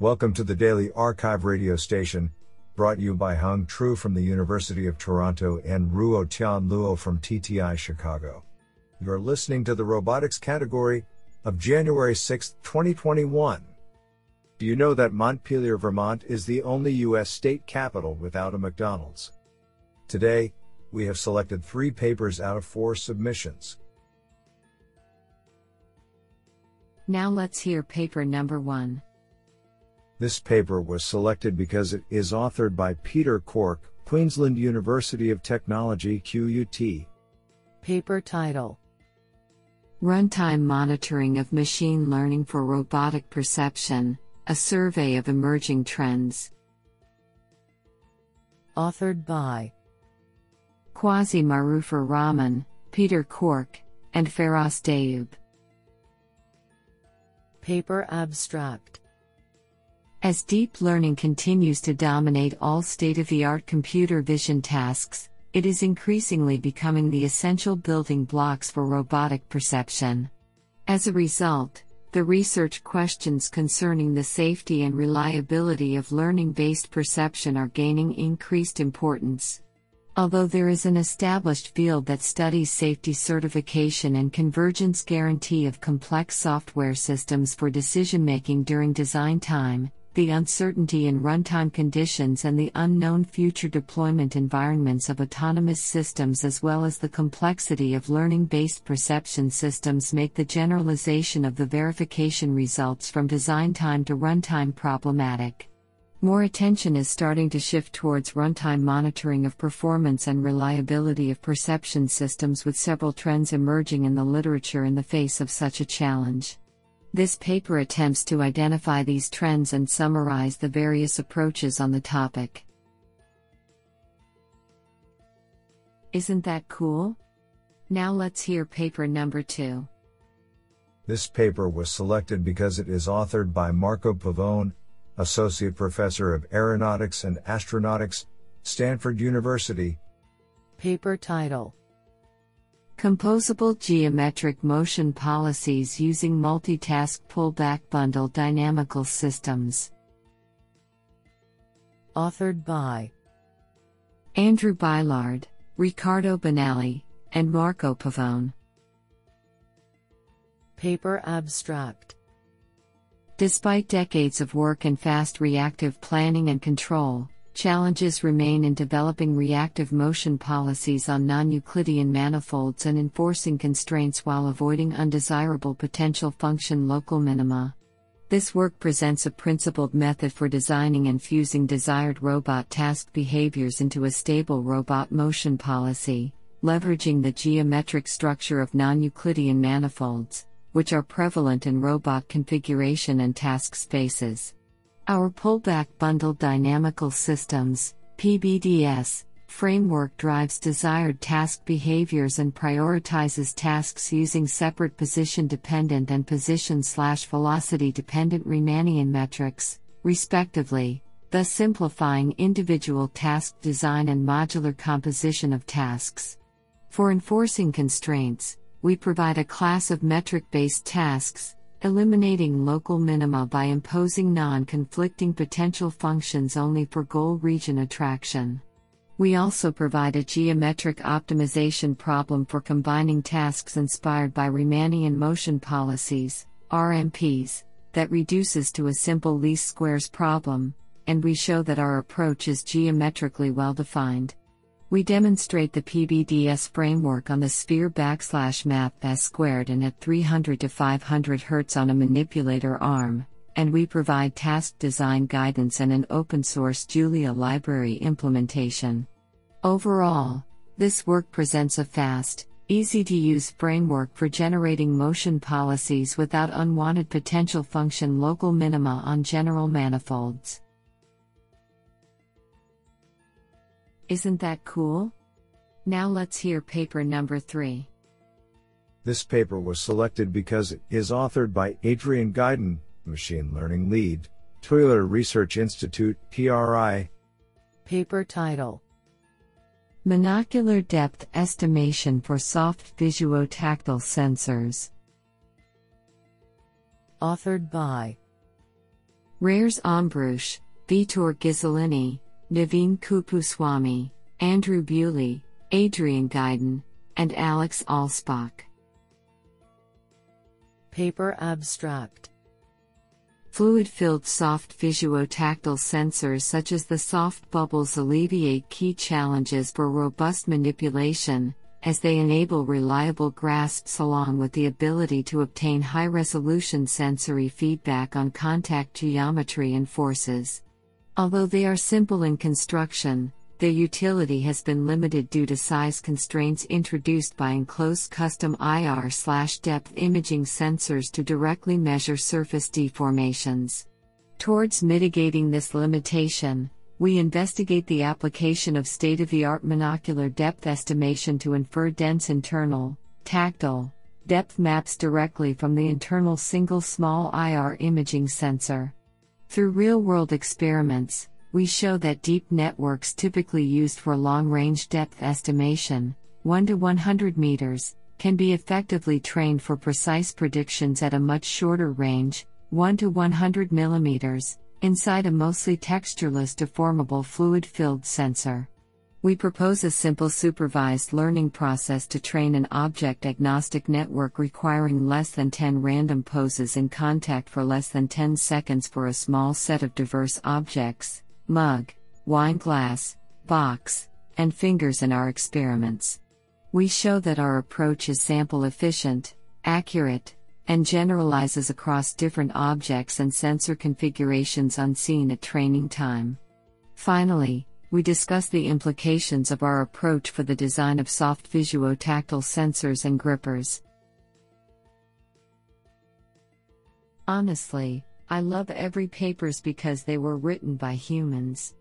Welcome to the Daily Archive radio station, brought you by Hang Chu from the University of Toronto and Ruo Tian Luo from TTI Chicago. You're listening to the robotics category of January 6, 2021. Do you know that Montpelier, Vermont is the only U.S. state capital without a McDonald's? Today, we have selected three papers out of four submissions. Now let's hear paper number one. This paper was selected because it is authored by Peter Corke, Queensland University of Technology QUT. Paper title Runtime Monitoring of Machine Learning for Robotic Perception A Survey of Emerging Trends. Authored by Quazi Marufur Rahman, Peter Corke, and Feras Dayoub. Paper abstract As deep learning continues to dominate all state of the art computer vision tasks, it is increasingly becoming the essential building blocks for robotic perception. As a result, the research questions concerning the safety and reliability of learning based perception are gaining increased importance. Although there is an established field that studies safety certification and convergence guarantee of complex software systems for decision making during design time, the uncertainty in runtime conditions and the unknown future deployment environments of autonomous systems, as well as the complexity of learning based perception systems, make the generalization of the verification results from design time to runtime problematic. More attention is starting to shift towards runtime monitoring of performance and reliability of perception systems, with several trends emerging in the literature in the face of such a challenge. This paper attempts to identify these trends and summarize the various approaches on the topic. Isn't that cool? Now let's hear paper number two. This paper was selected because it is authored by Marco Pavone, Associate Professor of Aeronautics and Astronautics, Stanford University. Paper title Composable Geometric Motion Policies Using Multitask Pullback Bundle Dynamical Systems. Authored by Andrew Bylard, Riccardo Bonalli, and Marco Pavone. Paper abstract Despite decades of work in fast reactive planning and control, challenges remain in developing reactive motion policies on non Euclidean manifolds and enforcing constraints while avoiding undesirable potential function local minima. This work presents a principled method for designing and fusing desired robot task behaviors into a stable robot motion policy, leveraging the geometric structure of non Euclidean manifolds which are prevalent in robot configuration and task spaces. Our pullback bundled dynamical systems, PBDS, framework drives desired task behaviors and prioritizes tasks using separate position dependent and position slash velocity dependent Riemannian metrics, respectively, thus simplifying individual task design and modular composition of tasks. For enforcing constraints, we provide a class of metric based tasks, eliminating local minima by imposing non conflicting potential functions only for goal region attraction. We also provide a geometric optimization problem for combining tasks inspired by Riemannian motion policies, RMPs, that reduces to a simple least squares problem, and we show that our approach is geometrically well defined. We demonstrate the PBDS framework on the sphere backslash map s squared and at 300 to 500 Hz on a manipulator arm, and we provide task design guidance and an open source Julia library implementation. Overall, this work presents a fast, easy to use framework for generating motion policies without unwanted potential function local minima on general manifolds. Isn't that cool? Now let's hear paper number 3. This paper was selected because it is authored by Adrien Gaidon, Machine Learning Lead, Toyota Research Institute, TRI. Paper title Monocular Depth Estimation for Soft Visuotactile Sensors. Authored by Rares Ambrus, Vitor Guizilini, Naveen Kuppuswamy, Andrew Bewley, Adrien Gaidon, and Alex Alspach. Paper abstract. Fluid filled soft visuotactile sensors such as the soft bubbles alleviate key challenges for robust manipulation, as they enable reliable grasps along with the ability to obtain high resolution sensory feedback on contact geometry and forces. Although they are simple in construction, their utility has been limited due to size constraints introduced by enclosed custom IR depth imaging sensors to directly measure surface deformations. Towards mitigating this limitation, we investigate the application of state of the art monocular depth estimation to infer dense internal, tactile, depth maps directly from the internal single small IR imaging sensor. Through real world experiments, we show that deep networks typically used for long range depth estimation, 1 to 100 meters, can be effectively trained for precise predictions at a much shorter range, 1 to 100 millimeters, inside a mostly textureless deformable fluid filled sensor. We propose a simple supervised learning process to train an object agnostic network requiring less than 10 random poses in contact for less than 10 seconds for a small set of diverse objects mug, wine glass, box, and fingers in our experiments. We show that our approach is sample efficient, accurate, and generalizes across different objects and sensor configurations unseen at training time. Finally, we discuss the implications of our approach for the design of soft visuotactile sensors and grippers. Honestly, I love every papers because they were written by humans.